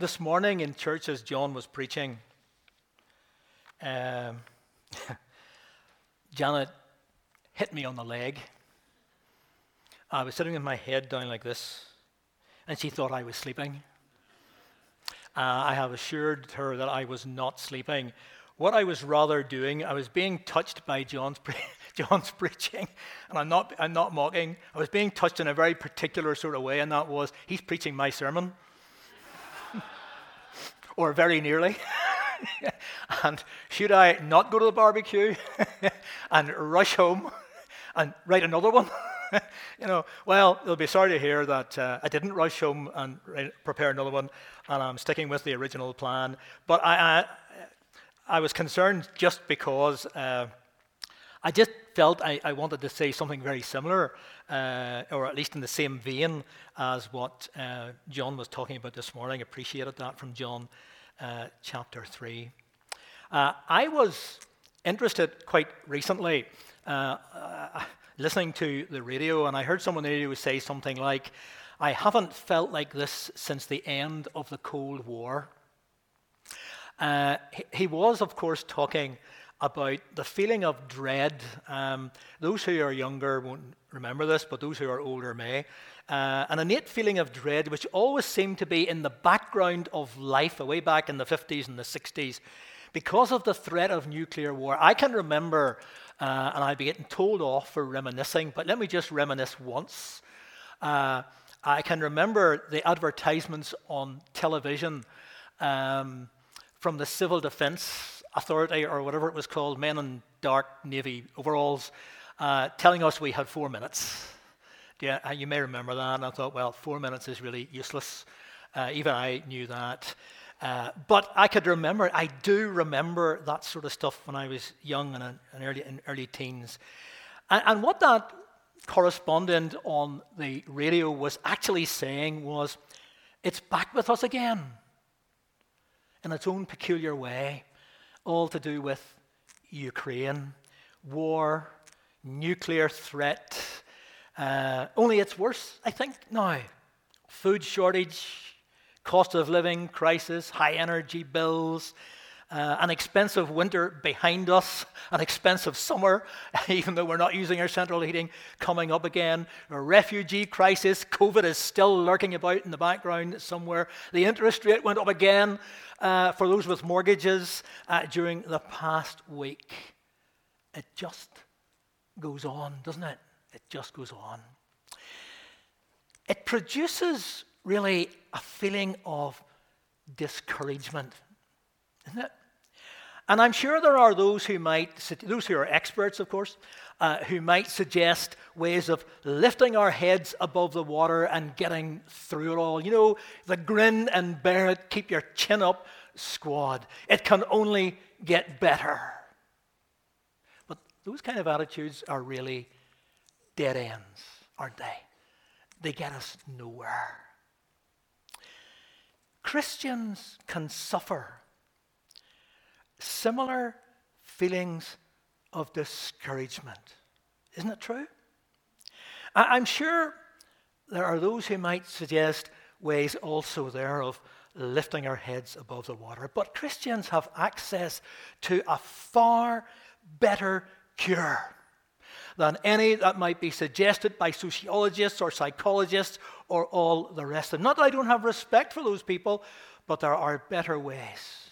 This morning in church, as John was preaching, um, Janet hit me on the leg. I was sitting with my head down like this, and she thought I was sleeping. Uh, I have assured her that I was not sleeping. What I was rather doing, I was being touched by John's, pre- John's preaching, and I'm not, I'm not mocking. I was being touched in a very particular sort of way, and that was he's preaching my sermon or very nearly. and should I not go to the barbecue and rush home and write another one? you know, well, they'll be sorry to hear that uh, I didn't rush home and write, prepare another one, and I'm sticking with the original plan. But I, I, I was concerned just because uh, I just felt I, I, wanted to say something very similar, uh, or at least in the same vein as what uh, John was talking about this morning. Appreciated that from John uh, chapter 3. Uh, I was interested quite recently uh, uh, listening to the radio, and I heard someone on the radio say something like, I haven't felt like this since the end of the Cold War. He, he, was, of course, talking about the feeling of dread. Um, those who are younger won't remember this, but those who are older may. Uh, an innate feeling of dread, which always seemed to be in the background of life, way back in the 50s and the 60s, because of the threat of nuclear war. I can remember, uh, and I'd be getting told off for reminiscing, but let me just reminisce once. Uh, I can remember the advertisements on television um, from the Civil Defense Authority, or whatever it was called, men in dark navy overalls, uh, telling us we had four minutes. Yeah, uh, you may remember that. And I thought, well, four minutes is really useless. Uh, even I knew that. Uh, but I could remember, I do remember that sort of stuff when I was young and in, early, in early teens. And, and what that correspondent on the radio was actually saying was, it's back with us again in its own peculiar way, all to do with Ukraine, war, nuclear threat, uh, only it's worse, I think, now. Food shortage, cost of living crisis, high energy bills, uh, an expensive winter behind us, an expensive summer, even though we're not using our central heating, coming up again, a refugee crisis, COVID is still lurking about in the background somewhere. The interest rate went up again uh, for those with mortgages uh, during the past week. It just goes on, doesn't it? It just goes on. It produces really a feeling of discouragement, isn't it? And I'm sure there are those who might, those who are experts, of course, uh, who might suggest ways of lifting our heads above the water and getting through it all. You know, the grin and bear it, keep your chin up squad. It can only get better. But those kind of attitudes are really dead ends, aren't they? They get us nowhere. Christians can suffer similar feelings of discouragement. Isn't it true? I'm sure there are those who might suggest ways also there of lifting our heads above the water. But Christians have access to a far better cure than any that might be suggested by sociologists or psychologists or all the rest of them. Not that I don't have respect for those people, but there are better ways.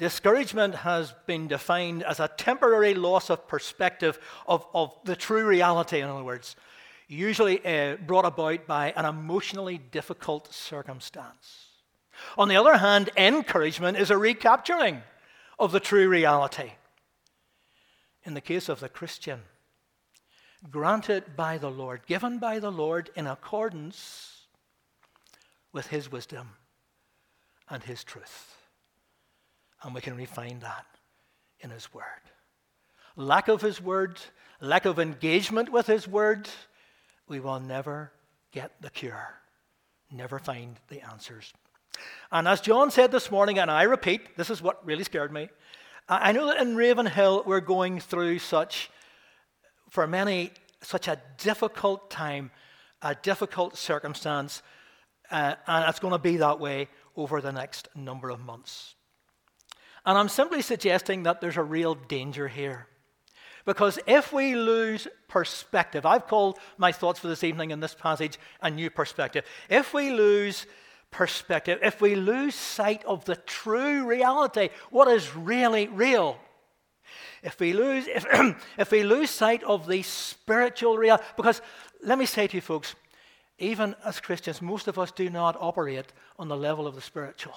Discouragement has been defined as a temporary loss of perspective of, of the true reality, in other words, usually uh, brought about by an emotionally difficult circumstance. On the other hand, encouragement is a recapturing of the true reality in the case of the Christian, granted by the Lord, given by the Lord in accordance with his wisdom and his truth. And we can refine that in his word. Lack of his word, lack of engagement with his word, we will never get the cure, never find the answers. And as John said this morning, and I repeat, this is what really scared me I know that in Ravenhill we're going through such, for many, such a difficult time, a difficult circumstance. Uh, and it's going to be that way over the next number of months. And I'm simply suggesting that there's a real danger here. Because if we lose perspective, I've called my thoughts for this evening in this passage a new perspective. If we lose perspective, if we lose sight of the true reality, what is really real, if we lose, if, if we lose sight of the spiritual reality, because let me say to you folks, even as Christians, most of us do not operate on the level of the spiritual.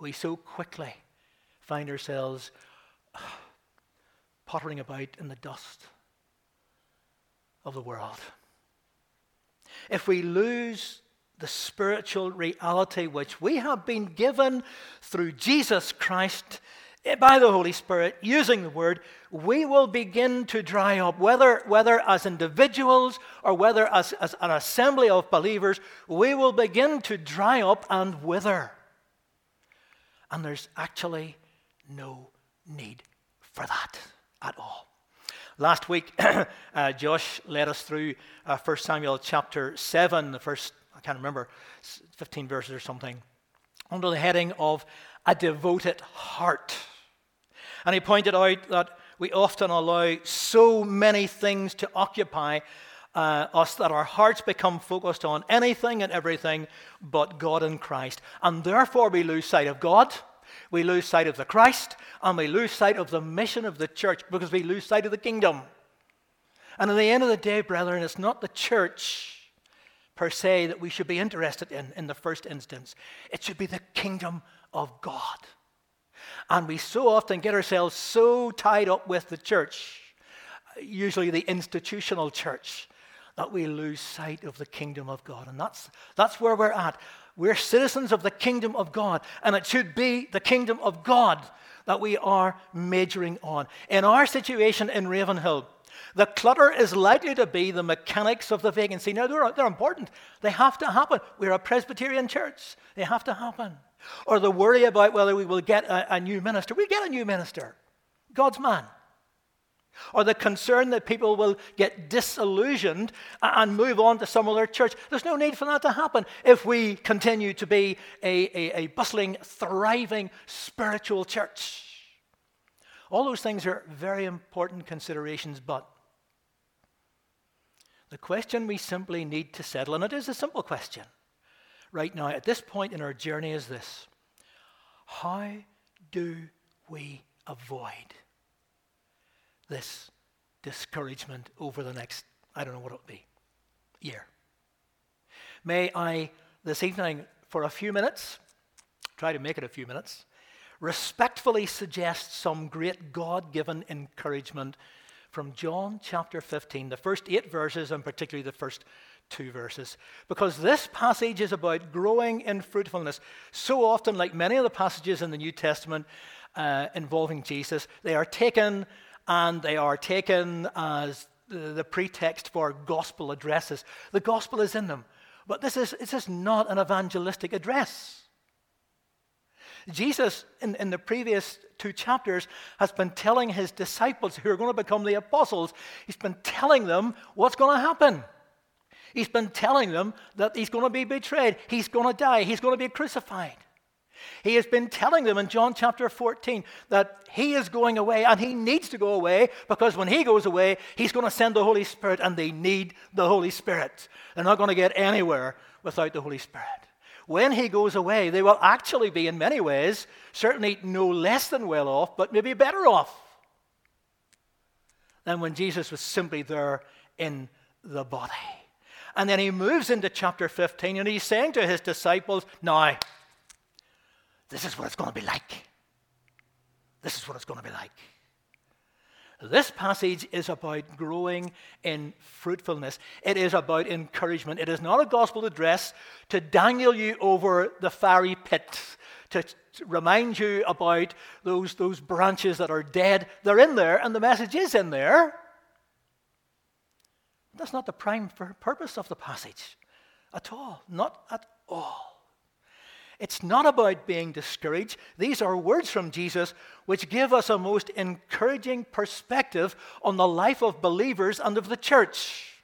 We so quickly find ourselves pottering about in the dust of the world. If we lose the spiritual reality which we have been given through Jesus Christ eh, by the Holy Spirit, using the word, we will begin to dry up, whether, whether as individuals or whether as, as an assembly of believers, we will begin to dry up and wither. And there's actually no need for that at all. Last week, uh, Josh led us through uh, 1 Samuel chapter 7, the first, I can't remember, 15 verses or something, under the heading of a devoted heart. And he pointed out that we often allow so many things to occupy uh, us that our hearts become focused on anything and everything but God and Christ. And therefore we lose sight of God we lose sight of the Christ and we lose sight of the mission of the church because we lose sight of the kingdom. And at the end of the day, brethren, it's not the church per se that we should be interested in in the first instance. It should be the kingdom of God. And we so often get ourselves so tied up with the church, usually the institutional church, that we lose sight of the kingdom of God. And that's, that's where we're at. We're citizens of the kingdom of God, and it should be the kingdom of God that we are majoring on. In our situation in Ravenhill, the clutter is likely to be the mechanics of the vacancy. Now, they're, they're important, they have to happen. We're a Presbyterian church, they have to happen. Or the worry about whether we will get a, a new minister. We get a new minister, God's man or the concern that people will get disillusioned and move on to some other church. There's no need for that to happen if we continue to be a, a, a bustling, thriving spiritual church. All those things are very important considerations, but the question we simply need to settle, and it is a simple question right now at this point in our journey, is this How do we avoid? This discouragement over the next, I don't know what it'll be, year. May I, this evening, for a few minutes, try to make it a few minutes, respectfully suggest some great God given encouragement from John chapter 15, the first eight verses, and particularly the first two verses. Because this passage is about growing in fruitfulness. So often, like many of the passages in the New Testament uh, involving Jesus, they are taken and they are taken as the pretext for gospel addresses. The gospel is in them, but this is, this is not an evangelistic address. Jesus, in, in the previous two chapters, has been telling his disciples who are going to become the apostles, he's been telling them what's going to happen. He's been telling them that he's going to be betrayed, he's going to die, he's going to be crucified. He has been telling them in John chapter 14 that he is going away and he needs to go away because when he goes away, he's going to send the Holy Spirit and they need the Holy Spirit. They're not going to get anywhere without the Holy Spirit. When he goes away, they will actually be, in many ways, certainly no less than well off, but maybe better off than when Jesus was simply there in the body. And then he moves into chapter 15 and he's saying to his disciples, Now, this is what it's going to be like. This is what it's going to be like. This passage is about growing in fruitfulness. It is about encouragement. It is not a gospel address to dangle you over the fiery pit, to, remind you about those, those branches that are dead. They're in there, and the message is in there. That's not the prime purpose of the passage at all. Not at all. It's not about being discouraged. These are words from Jesus which give us a most encouraging perspective on the life of believers and of the church.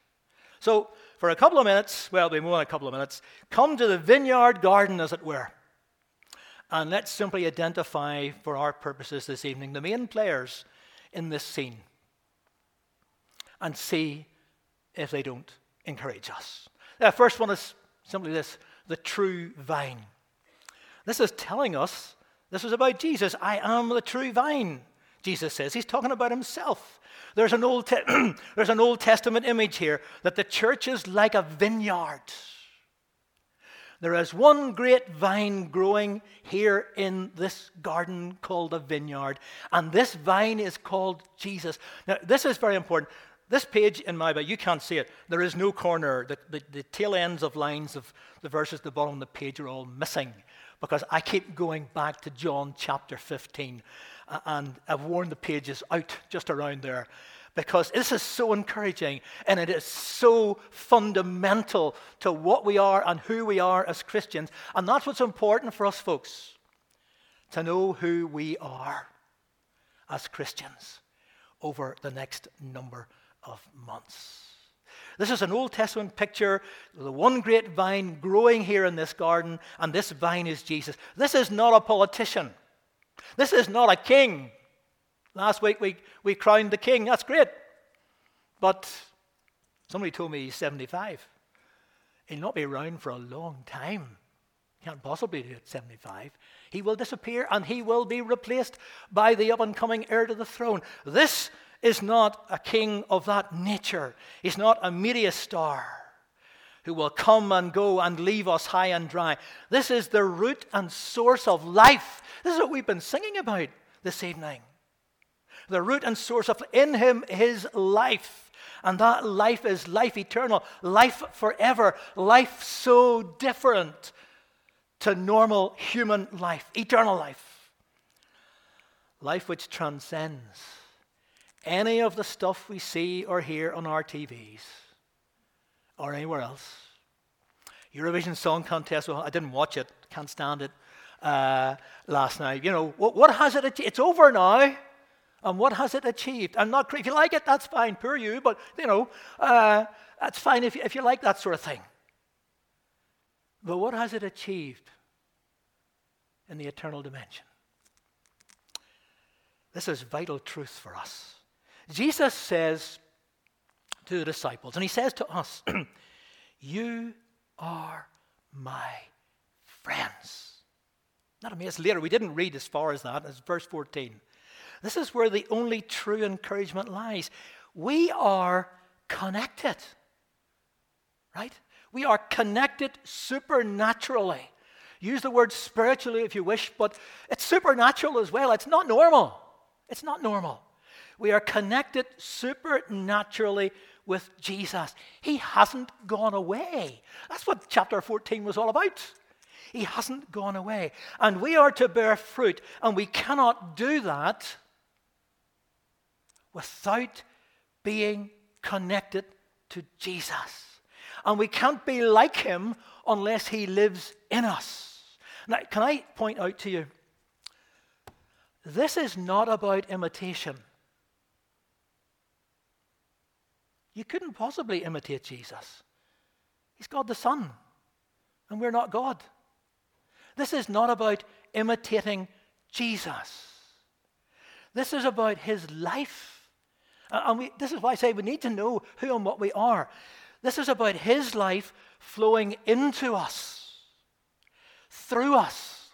So, for a couple of minutes, well, we more than a couple of minutes, come to the vineyard garden, as it were. And let's simply identify, for our purposes this evening, the main players in this scene and see if they don't encourage us. The first one is simply this the true vine. This is telling us, this is about Jesus. I am the true vine, Jesus says. He's talking about himself. There's an Old, te- there's an Old Testament image here that the church is like a vineyard. There is one great vine growing here in this garden called a vineyard, and this vine is called Jesus. Now, this is very important. This page in my Bible, you can't see it. There is no corner. The, the, the tail ends of lines of the verses at the bottom of the page are all missing because I keep going back to John chapter 15 and I've worn the pages out just around there because this is so encouraging and it is so fundamental to what we are and who we are as Christians. And that's what's important for us, folks, to know who we are as Christians over the next number of months. This is an Old Testament picture, the one great vine growing here in this garden, and this vine is Jesus. This is not a politician. This is not a king. Last week we, we crowned the king. That's great. But somebody told me he's 75. He'll not be around for a long time. He can't possibly do it 75. He will disappear and he will be replaced by the up and coming heir to the throne. This is not a king of that nature. He's not a media star who will come and go and leave us high and dry. This is the root and source of life. This is what we've been singing about this evening. The root and source of in him is life. And that life is life eternal, life forever, life so different to normal human life, eternal life. Life which transcends any of the stuff we see or hear on our TVs or anywhere else. Eurovision Song Contest, well, I didn't watch it, can't stand it uh, last night. You know, what, what has it achieved? It's over now. And what has it achieved? I'm not, if you like it, that's fine, poor you, but, you know, uh, that's fine if if you like that sort of thing. But what has it achieved in the eternal dimension? This is vital truth for us. Jesus says to the disciples, and he says to us, You are my friends. Not amazing. Later, we didn't read as far as that, as verse 14. This is where the only true encouragement lies. We are connected, right? We are connected supernaturally. Use the word spiritually if you wish, but it's supernatural as well. It's not normal. It's not normal. We are connected supernaturally with Jesus. He hasn't gone away. That's what chapter 14 was all about. He hasn't gone away. And we are to bear fruit, and we cannot do that without being connected to Jesus. And we can't be like him unless he lives in us. Now, can I point out to you? This is not about imitation. You couldn't possibly imitate Jesus. He's God the Son, and we're not God. This is not about imitating Jesus. This is about his life. And we, this is why I say we need to know who and what we are. This is about his life flowing into us, through us,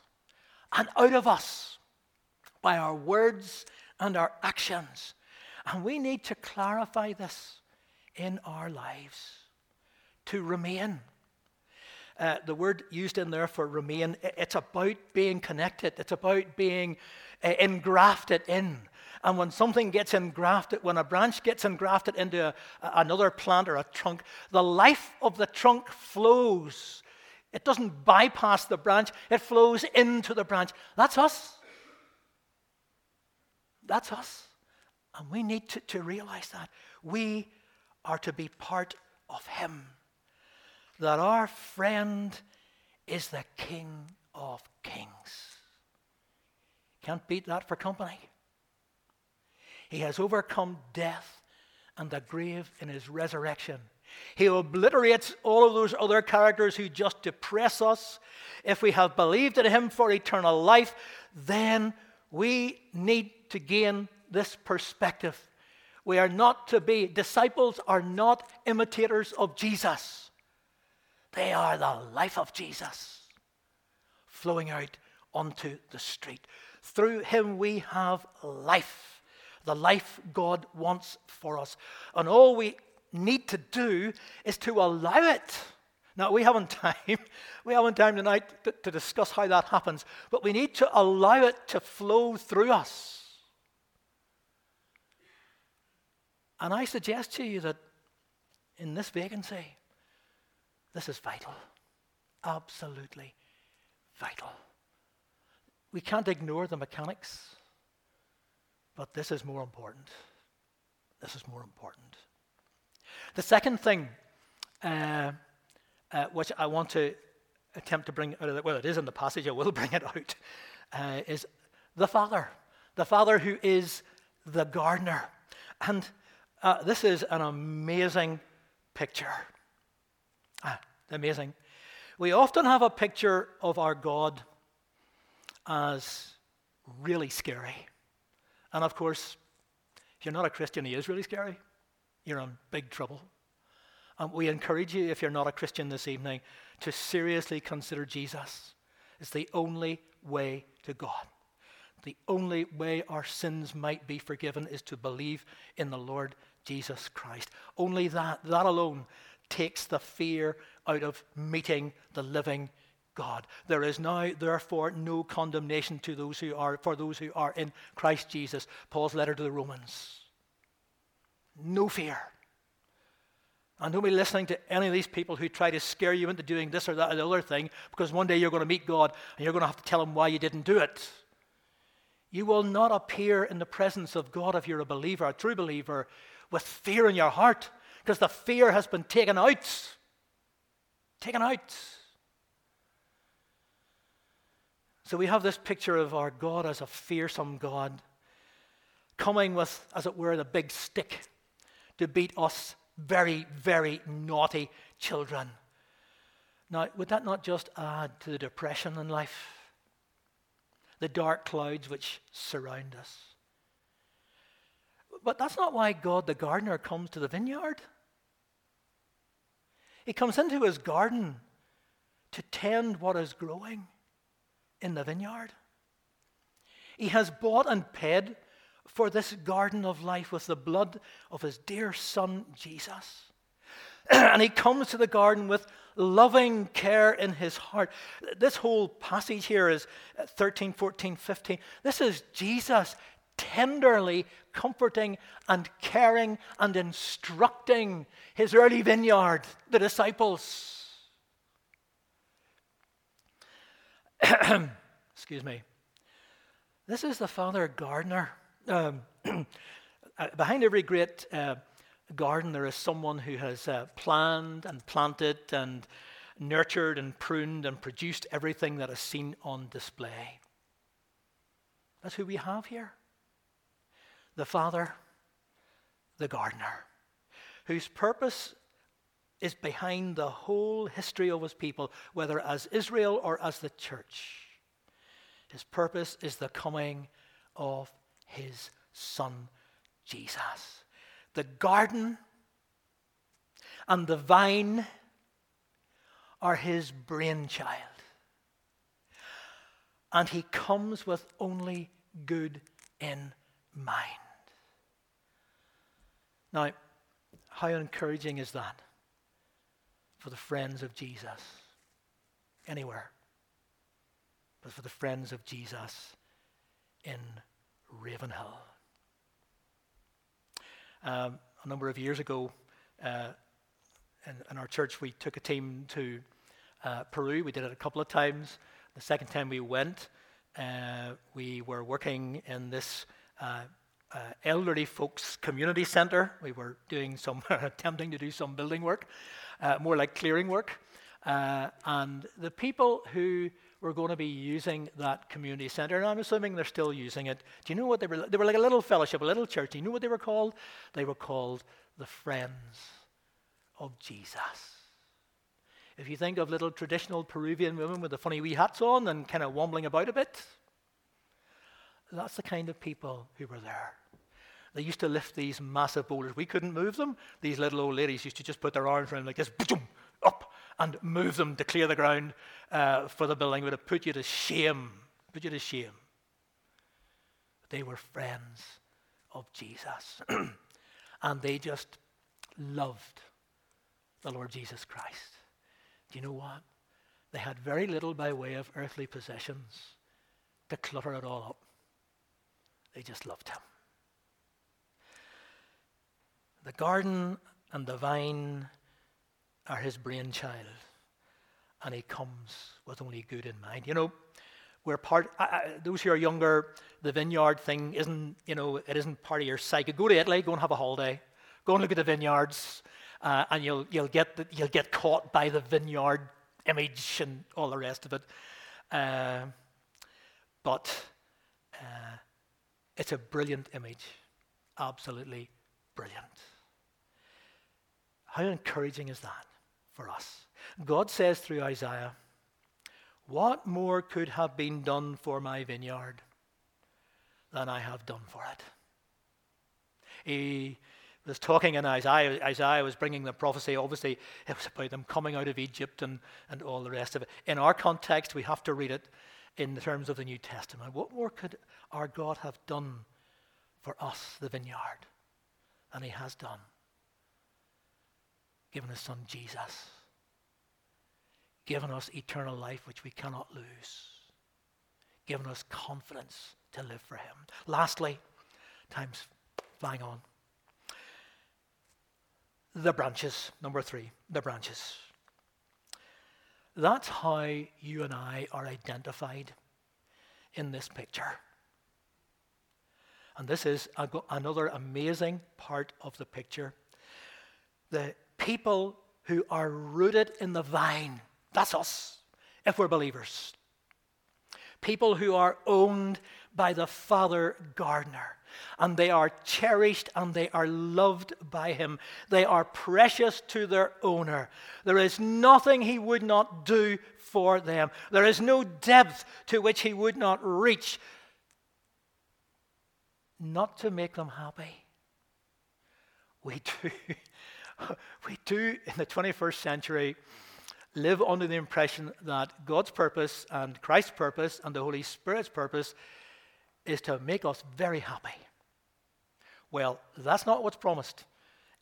and out of us by our words and our actions. And we need to clarify this in our lives to remain. Uh, the word used in there for remain, it's about being connected, it's about being uh, engrafted in. And when something gets engrafted, when a branch gets engrafted into a, another plant or a trunk, the life of the trunk flows. It doesn't bypass the branch, it flows into the branch. That's us. That's us. And we need to, to realize that. We are to be part of Him. That our friend is the King of Kings. Can't beat that for company. He has overcome death and the grave in his resurrection. He obliterates all of those other characters who just depress us. If we have believed in Him for eternal life, then we need to gain this perspective. We are not to be, disciples are not imitators of Jesus. They are the life of Jesus flowing out onto the street. Through him we have life, the life God wants for us. And all we need to do is to allow it. Now, we haven't time. We haven't time tonight to, to discuss how that happens, but we need to allow it to flow through us. And I suggest to you that in this vacancy, this is vital. Absolutely vital. We can't ignore the mechanics, but this is more important. This is more important. The second thing, uh, uh, which I want to attempt to bring out of the, well, it is in the passage, I will bring it out, uh, is the Father. The Father who is the gardener. And uh, this is an amazing picture. Ah, amazing. We often have a picture of our God as really scary. And of course, if you're not a Christian, he is really scary. You're in big trouble. And we encourage you, if you're not a Christian this evening, to seriously consider Jesus. It's the only way to God. The only way our sins might be forgiven is to believe in the Lord Jesus Christ. Only that, that alone, takes the fear out of meeting the living God. There is now, therefore, no condemnation to those who are for those who are in Christ Jesus. Paul's letter to the Romans. No fear. And don't be listening to any of these people who try to scare you into doing this or that or the other thing because one day you're going to meet God and you're going to have to tell him why you didn't do it. You will not appear in the presence of God if you're a believer, a true believer, with fear in your heart because the fear has been taken out. Taken out. So we have this picture of our God as a fearsome God, coming with, as it were, the big stick to beat us very, very naughty children. Now, would that not just add to the depression in life? The dark clouds which surround us. But that's not why God the gardener comes to the vineyard. He comes into his garden to tend what is growing in the vineyard. He has bought and paid for this garden of life with the blood of his dear son, Jesus. and he comes to the garden with loving care in his heart. This whole passage here is 13, 14, 15. This is Jesus tenderly comforting and caring and instructing his early vineyard, the disciples. Excuse me. This is the Father Gardener. Um, uh, behind every great uh, garden, there is someone who has uh, planned and planted and nurtured and pruned and produced everything that is seen on display. That's who we have here. The Father, the gardener, whose purpose is behind the whole history of his people, whether as Israel or as the church. His purpose is the coming of his Son, Jesus. The garden and the vine are his brainchild. And he comes with only good in mind. Now, how encouraging is that? for the friends of Jesus anywhere, but for the friends of Jesus in Ravenhill. Um, a number of years ago, uh, in, in, our church, we took a team to uh, Peru. We did it a couple of times. The second time we went, uh, we were working in this uh, elderly folks community center. We were doing some, attempting to do some building work uh, more like clearing work. Uh, and the people who were going to be using that community center, and I'm assuming they're still using it. Do you know what they were? They were like a little fellowship, a little church. Do you know what they were called? They were called the Friends of Jesus. If you think of little traditional Peruvian women with the funny wee hats on and kind of wombling about a bit, that's the kind of people who were there. They used to lift these massive boulders. We couldn't move them. These little old ladies used to just put their arms around like this, boom, up, and move them to clear the ground uh, for the building. It would have put you to shame. Put you to shame. They were friends of Jesus. and they just loved the Lord Jesus Christ. Do you know what? They had very little by way of earthly possessions to clutter it all up. They just loved him. The garden and the vine are his brainchild, and he comes with only good in mind. You know, we're part. those who are younger, the vineyard thing isn't. You know, it isn't part of your psyche. Go to Italy, go and have a holiday, go and look at the vineyards, uh, and you'll you'll get the, you'll get caught by the vineyard image and all the rest of it. Uh, but uh, it's a brilliant image, absolutely brilliant. How encouraging is that for us? God says through Isaiah, What more could have been done for my vineyard than I have done for it? He was talking in Isaiah. Isaiah was bringing the prophecy. Obviously, it was about them coming out of Egypt and, and all the rest of it. In our context, we have to read it in the terms of the New Testament. What more could our God have done for us, the vineyard, than He has done? given his son Jesus, given us eternal life which we cannot lose, given us confidence to live for him. Lastly, time's flying on. The branches, number three, the branches. That's how you and I are identified in this picture. And this is another amazing part of the picture. The people who are rooted in the vine. That's us, if we're believers. People who are owned by the Father Gardener. And they are cherished and they are loved by Him. They are precious to their owner. There is nothing He would not do for them. There is no depth to which He would not reach, not to make them happy. We do we do in the 21st century live under the impression that God's purpose and Christ's purpose and the Holy Spirit's purpose is to make us very happy. Well, that's not what's promised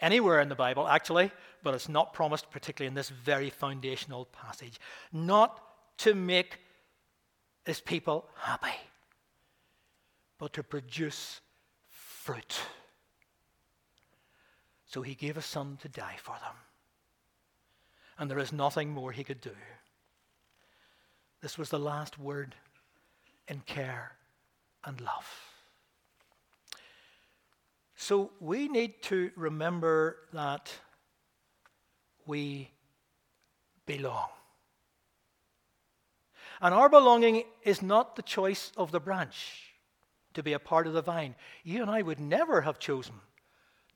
anywhere in the Bible, actually, but it's not promised, particularly in this very foundational passage. Not to make his people happy, but to produce fruit. So he gave a son to die for them. And there is nothing more he could do. This was the last word in care and love. So we need to remember that we belong. And our belonging is not the choice of the branch to be a part of the vine. You and I would never have chosen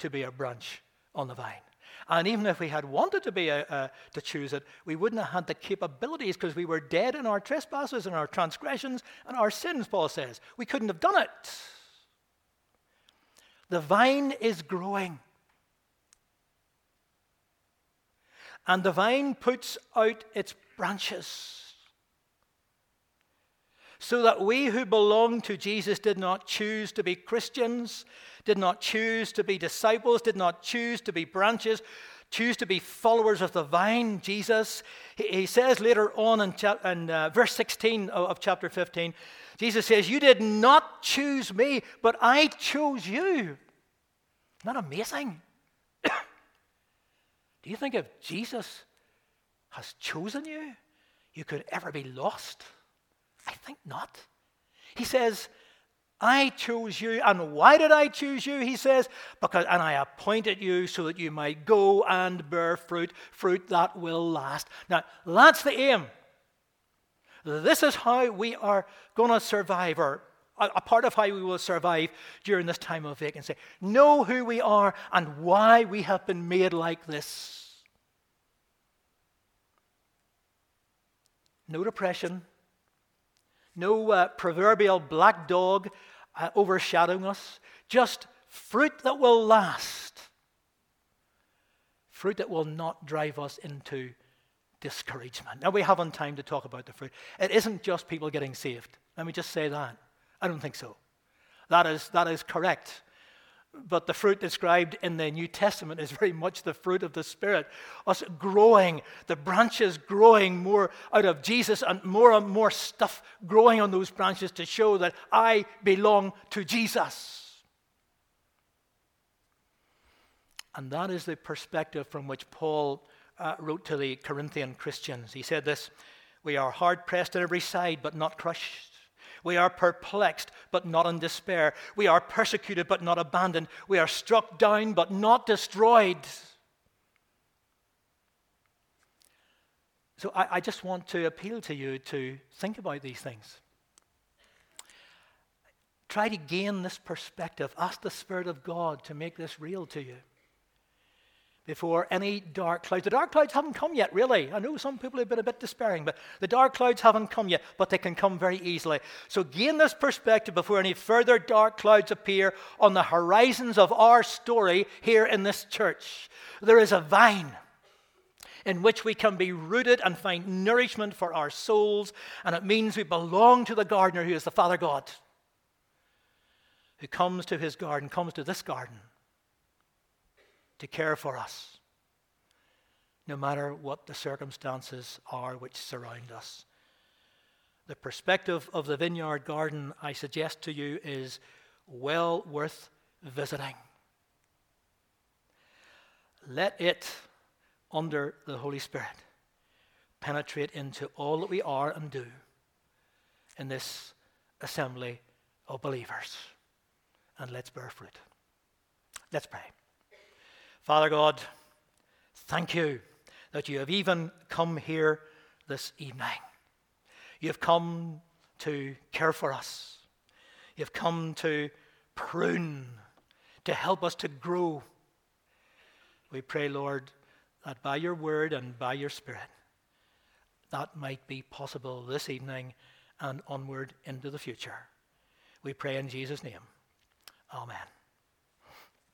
to be a branch on the vine. And even if we had wanted to be a, a, to choose it, we wouldn't have had the capabilities because we were dead in our trespasses and our transgressions and our sins, Paul says. We couldn't have done it. The vine is growing. And the vine puts out its branches. So that we who belong to Jesus did not choose to be Christians, did not choose to be disciples, did not choose to be branches, choose to be followers of the vine, Jesus. He, says later on in, in uh, verse 16 of, of chapter 15, Jesus says, You did not choose me, but I chose you. Isn't that amazing? Do you think if Jesus has chosen you, you could ever be lost? I think not. He says, I chose you. And why did I choose you? He says, because, and I appointed you so that you might go and bear fruit, fruit that will last. Now, that's the aim. This is how we are going to survive, or a part of how we will survive during this time of vacancy. Know who we are and why we have been made like this. No depression, no uh, proverbial black dog uh, overshadowing us, just fruit that will last, fruit that will not drive us into discouragement. Now, we haven't time to talk about the fruit. It isn't just people getting saved. Let me just say that. I don't think so. That is, that is correct. But the fruit described in the New Testament is very much the fruit of the Spirit. Us growing, the branches growing more out of Jesus, and more and more stuff growing on those branches to show that I belong to Jesus. And that is the perspective from which Paul uh, wrote to the Corinthian Christians. He said this We are hard pressed on every side, but not crushed. We are perplexed, but not in despair. We are persecuted, but not abandoned. We are struck down, but not destroyed. So I, I just want to appeal to you to think about these things. Try to gain this perspective. Ask the Spirit of God to make this real to you before any dark clouds. The dark clouds haven't come yet, really. I know some people have been a bit despairing, but the dark clouds haven't come yet, but they can come very easily. So gain this perspective before any further dark clouds appear on the horizons of our story here in this church. There is a vine in which we can be rooted and find nourishment for our souls, and it means we belong to the gardener who is the Father God, who comes to his garden, comes to this garden to care for us, no matter what the circumstances are which surround us. The perspective of the vineyard garden, I suggest to you, is well worth visiting. Let it, under the Holy Spirit, penetrate into all that we are and do in this assembly of believers. And let's bear fruit. Let's pray. Father God, thank you that you have even come here this evening. You've come to care for us. You've come to prune, to help us to grow. We pray, Lord, that by your word and by your spirit, that might be possible this evening and onward into the future. We pray in Jesus' name. Amen.